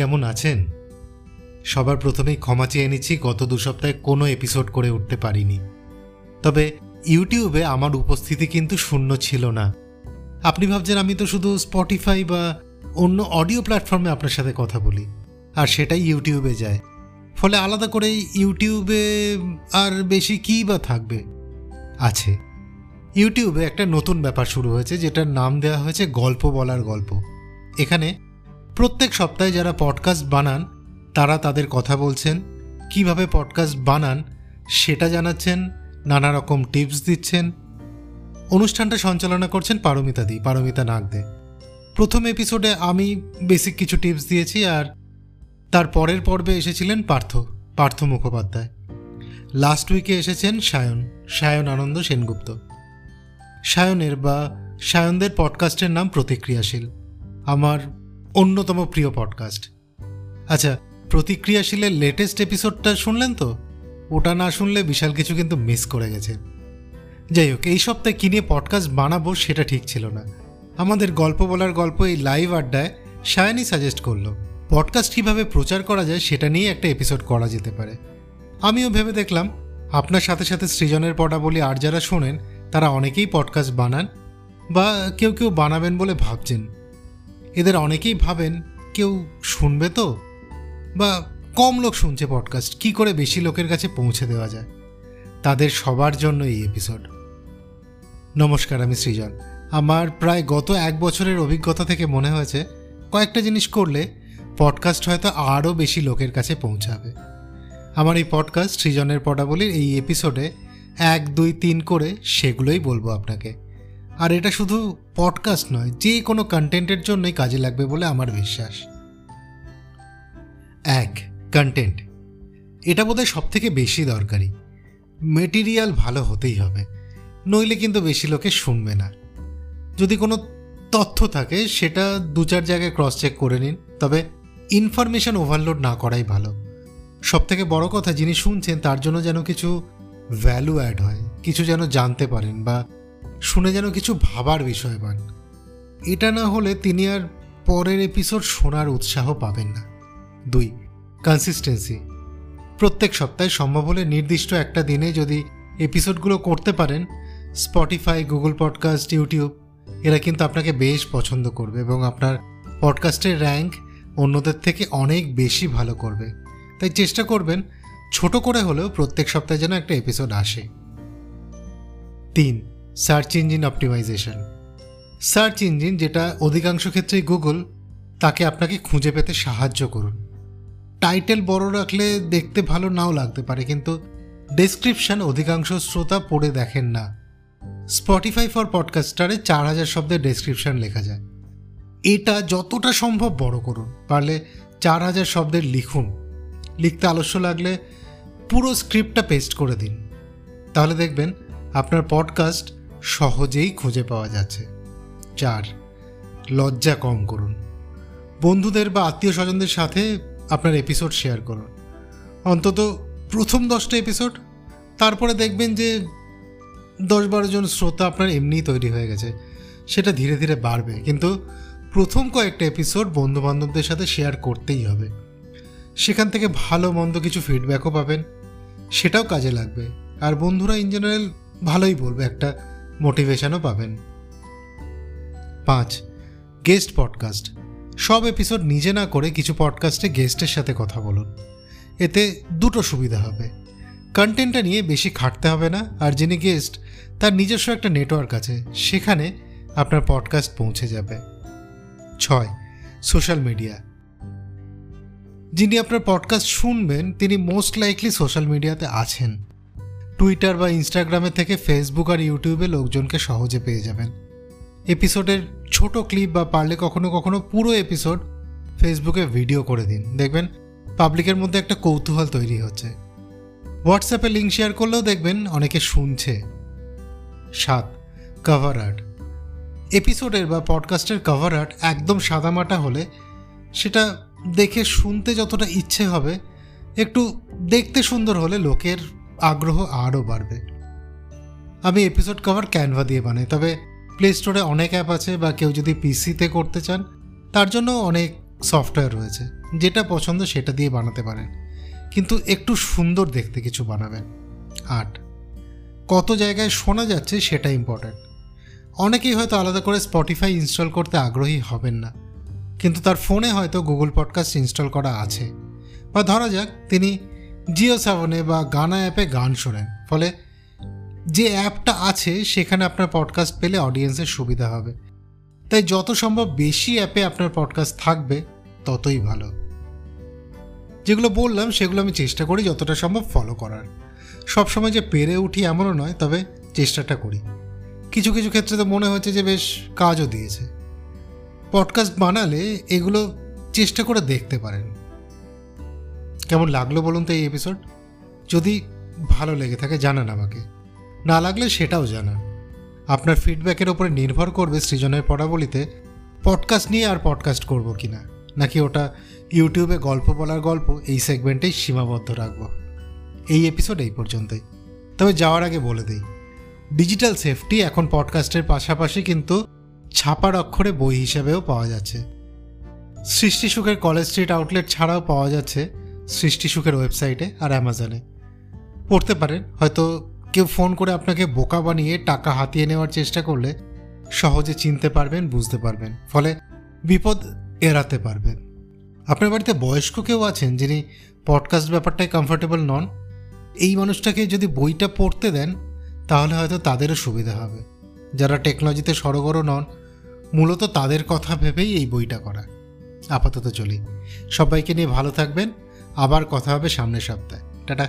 কেমন আছেন? সবার প্রথমেই ক্ষমা চেয়ে নিচ্ছি, গত দু সপ্তাহে কোনো এপিসোড করে উঠতে পারিনি। তবে ইউটিউবে আমার উপস্থিতি কিন্তু শূন্য ছিল না। আপনি ভাবছেন আমি তো শুধু স্পটিফাই বা অন্য অডিও প্ল্যাটফর্মে আপনার সাথে কথা বলি, আর সেটাই ইউটিউবে যায়। ফলে আলাদা করে ইউটিউবে আর বেশি কী বা থাকবে? আছে। ইউটিউবে একটা নতুন ব্যাপার শুরু হয়েছে, যেটার নাম দেওয়া হয়েছে গল্প বলার গল্প। এখানে প্রত্যেক সপ্তাহে যারা পডকাস্ট বানান, তারা তাদের কথা বলছেন, কীভাবে পডকাস্ট বানান সেটা জানাচ্ছেন, নানা রকম টিপস দিচ্ছেন। অনুষ্ঠানটা সঞ্চালনা করছেন পারমিতা দি, পারমিতা নাগদে। প্রথম এপিসোডে আমি বেসিক কিছু টিপস দিয়েছি আর তার পরের পর্বে এসেছিলেন পার্থ পার্থ মুখোপাধ্যায়। লাস্ট উইকে এসেছেন সায়ন সায়ন আনন্দ সেনগুপ্ত। সায়নের বা সায়নদের পডকাস্টের নাম প্রতিক্রিয়াশীল। আমার অন্যতম প্রিয় পডকাস্ট আচ্ছা প্রতিক্রিয়াশীলের লেটেস্ট এপিসোডটা শুনলেন তো? ওটা না শুনলে বিশাল কিছু কিন্তু মিস করে গেছে। যাই হোক, এই সপ্তাহে কি নিয়ে পডকাস্ট বানাবো সেটা ঠিক ছিল না। আমাদের গল্প বলার গল্প এই লাইভ আড্ডায় সায়নই সাজেস্ট করল পডকাস্ট কীভাবে প্রচার করা যায় সেটা নিয়ে একটা এপিসোড করা যেতে পারে। আমিও ভেবে দেখলাম, আপনার সাথে সাথে সৃজনের পড়া বলি আর যারা শোনেন, তারা অনেকেই পডকাস্ট বানান বা কেউ কেউ বানাবেন বলে ভাবছেন। এদের অনেকেই ভাবেন, কেউ শুনবে তো? বা, কম লোক শুনছে পডকাস্ট কি করে বেশি লোকের কাছে পৌঁছে দেওয়া যায়? তাদের সবার জন্য এই এপিসোড নমস্কার, আমি সৃজন। আমার প্রায় গত এক বছরের অভিজ্ঞতা থেকে মনে হয়েছে, কয়েকটা জিনিস করলে পডকাস্ট হয়তো আরও বেশি লোকের কাছে পৌঁছাবে। আমার এই পডকাস্ট সৃজনের পটাবলির এই এপিসোডে এক, দুই, তিন করে সেগুলোই বলব আপনাকে। আর এটা শুধু পডকাস্ট নয়, যে কোনো কন্টেন্টের জন্যই কাজে লাগবে বলে আমার বিশ্বাস। এক কন্টেন্ট এটা বোধহয় সব থেকে বেশি দরকারি। মেটেরিয়াল ভালো হতেই হবে, নইলে কিন্তু বেশি লোকে শুনবে না। যদি কোনো তথ্য থাকে, সেটা দু চার জায়গায় ক্রস চেক করে নিন, তবে ইনফরমেশন ওভারলোড না করাই ভালো। সব থেকে বড় কথা, যিনি শুনছেন, তার জন্য যেন কিছু ভ্যালু অ্যাড হয়, কিছু যেন জানতে পারেন বা শুনে যেন কিছু ভাবার বিষয় পান এটা না হলে তিনি আর পরের এপিসোড শোনার উৎসাহ পাবেন না। দুই কনসিস্টেন্সি প্রত্যেক সপ্তাহে সম্ভব হলে নির্দিষ্ট একটা দিনে যদি এপিসোডগুলো করতে পারেন স্পটিফাই গুগল পডকাস্ট ইউটিউব এরা কিন্তু আপনাকে বেশ পছন্দ করবে এবং আপনার পডকাস্টের র্যাঙ্ক অন্যদের থেকে অনেক বেশি ভালো করবে। তাই চেষ্টা করবেন ছোট করে হলেও প্রত্যেক সপ্তাহে যেন একটা এপিসোড আসে। তিন search engine optimisation. Search engine যেটা অধিকাংশ ক্ষেত্রেই গুগল তাকে আপনাকে খুঁজে পেতে সাহায্য করুন। টাইটেল বড় রাখলে দেখতে ভালো নাও লাগতে পারে, কিন্তু ডেসক্রিপশন অধিকাংশ শ্রোতা পড়ে দেখেন না। স্পটিফাই ফর পডকাস্টারে চার হাজার শব্দের ডেসক্রিপশন লেখা যায়। এটা যতটা সম্ভব বড় করুন, পারলে চার হাজার শব্দের লিখুন। লিখতে আলস্য লাগলে পুরো স্ক্রিপ্টটা পেস্ট করে দিন। তাহলে দেখবেন আপনার পডকাস্ট সহজেই খুঁজে পাওয়া যাচ্ছে। চার, লজ্জা কম করুন। বন্ধুদের বা আত্মীয় স্বজনদের সাথে আপনার এপিসোড শেয়ার করুন। অন্তত প্রথম দশটা এপিসোড তারপরে দেখবেন যে দশ বারো জন শ্রোতা আপনার এমনিই তৈরি হয়ে গেছে। সেটা ধীরে ধীরে বাড়বে। কিন্তু প্রথম কয়েকটা এপিসোড বন্ধুবান্ধবদের সাথে শেয়ার করতেই হবে। সেখান থেকে ভালো, মন্দ কিছু ফিডব্যাকও পাবেন। সেটাও কাজে লাগবে। আর বন্ধুরা ইন জেনারেল ভালোই বলবে একটা। মোটিভেশনও পাবেন। পাঁচ গেস্ট পডকাস্ট সব এপিসোড নিজে না করে কিছু পডকাস্টে গেস্টের সাথে কথা বলুন। এতে দুটো সুবিধা হবে। কন্টেন্টটা নিয়ে বেশি খাটতে হবে না, আর যিনি গেস্ট তার নিজস্ব একটা নেটওয়ার্ক আছে, সেখানে আপনার পডকাস্ট পৌঁছে যাবে। ছয় সোশ্যাল মিডিয়া যিনি আপনার পডকাস্ট শুনবেন, তিনি মোস্ট লাইকলি সোশ্যাল মিডিয়াতে আছেন। টুইটার বা ইনস্টাগ্রামে থেকে ফেসবুক আর ইউটিউবে লোকজনকে সহজে পেয়ে যাবেন। এপিসোডের ছোট ক্লিপ বা পারলে কখনো কখনো পুরো এপিসোড ফেসবুকে ভিডিও করে দিন। দেখবেন পাবলিকের মধ্যে একটা কৌতূহল তৈরি হচ্ছে। হোয়াটসঅ্যাপে লিঙ্ক শেয়ার করলেও দেখবেন অনেকে শুনছে। সাত কভার আর্ট এপিসোডের বা পডকাস্টের কভার আর্ট একদম সাদামাটা হলে সেটা দেখে শুনতে যতটা ইচ্ছে হবে, একটু দেখতে সুন্দর হলে লোকের আগ্রহ আরও বাড়বে। আমি এপিসোড কভার ক্যানভা দিয়ে বানাই, তবে প্লে স্টোরে অনেক অ্যাপ আছে বা কেউ যদি পিসিতে করতে চান, তার জন্য অনেক সফটওয়্যার রয়েছে, যেটা পছন্দ সেটা দিয়ে বানাতে পারেন। কিন্তু একটু সুন্দর দেখতে কিছু বানাবেন। আট, কত জায়গায় শোনা যাচ্ছে সেটা ইম্পর্ট্যান্ট অনেকেই হয়তো আলাদা করে স্পটিফাই ইনস্টল করতে আগ্রহী হবেন না, কিন্তু তার ফোনে হয়তো গুগল পডকাস্ট ইনস্টল করা আছে। বা ধরা যাক, তিনি জিও সেভেনে বা গানা অ্যাপে গান শোনেন। ফলে যে অ্যাপটা আছে, সেখানে আপনার পডকাস্ট পেলে অডিয়েন্সের সুবিধা হবে। তাই যত সম্ভব বেশি অ্যাপে আপনার পডকাস্ট থাকবে, ততই ভালো। যেগুলো বললাম, সেগুলো আমি চেষ্টা করি যতটা সম্ভব ফলো করার। সবসময় যে পেরে উঠি এমনও নয়, তবে চেষ্টাটা করি। কিছু কিছু ক্ষেত্রে তো মনে হচ্ছে যে বেশ কাজও দিয়েছে। পডকাস্ট বানালে এগুলো চেষ্টা করে দেখতে পারেন। কেমন লাগল বলুন তো এই এপিসোড যদি ভালো লেগে থাকে, জানান আমাকে। না লাগলে সেটাও জানান। আপনার ফিডব্যাকের ওপরে নির্ভর করবে সৃজনের পড়াবলিতে পডকাস্ট নিয়ে আর পডকাস্ট করব কি না নাকি ওটা ইউটিউবে গল্প বলার গল্প এই সেগমেন্টেই সীমাবদ্ধ রাখব? এই এপিসোড এই পর্যন্তই। তবে যাওয়ার আগে বলে দিই ডিজিটাল সেফটি এখন পডকাস্টের পাশাপাশি কিন্তু ছাপার অক্ষরে বই হিসাবেও পাওয়া যাচ্ছে। সৃষ্টি সুখের কলেজ স্ট্রিট আউটলেট ছাড়াও পাওয়া যাচ্ছে। সৃষ্টি সুখের ওয়েবসাইটে আর অ্যামাজনে। পড়তে পারেন। হয়তো কেউ ফোন করে আপনাকে বোকা বানিয়ে টাকা হাতিয়ে নেওয়ার চেষ্টা করলে সহজে চিনতে পারবেন, বুঝতে পারবেন। ফলে বিপদ এড়াতে পারবেন। আপনার বাড়িতে বয়স্ক কেউ আছেন যিনি পডকাস্ট ব্যাপারটায় কমফোর্টেবল নন, এই মানুষটাকে যদি বইটা পড়তে দেন, তাহলে হয়তো তাদেরও সুবিধা হবে। যারা টেকনোলজিতে সড়গড় নন, মূলত তাদের কথা ভেবেই এই বইটা করা। আপাতত চলি। সবাইকে নিয়ে ভালো থাকবেন। আবার কথা হবে সামনের সপ্তাহে। টাটা।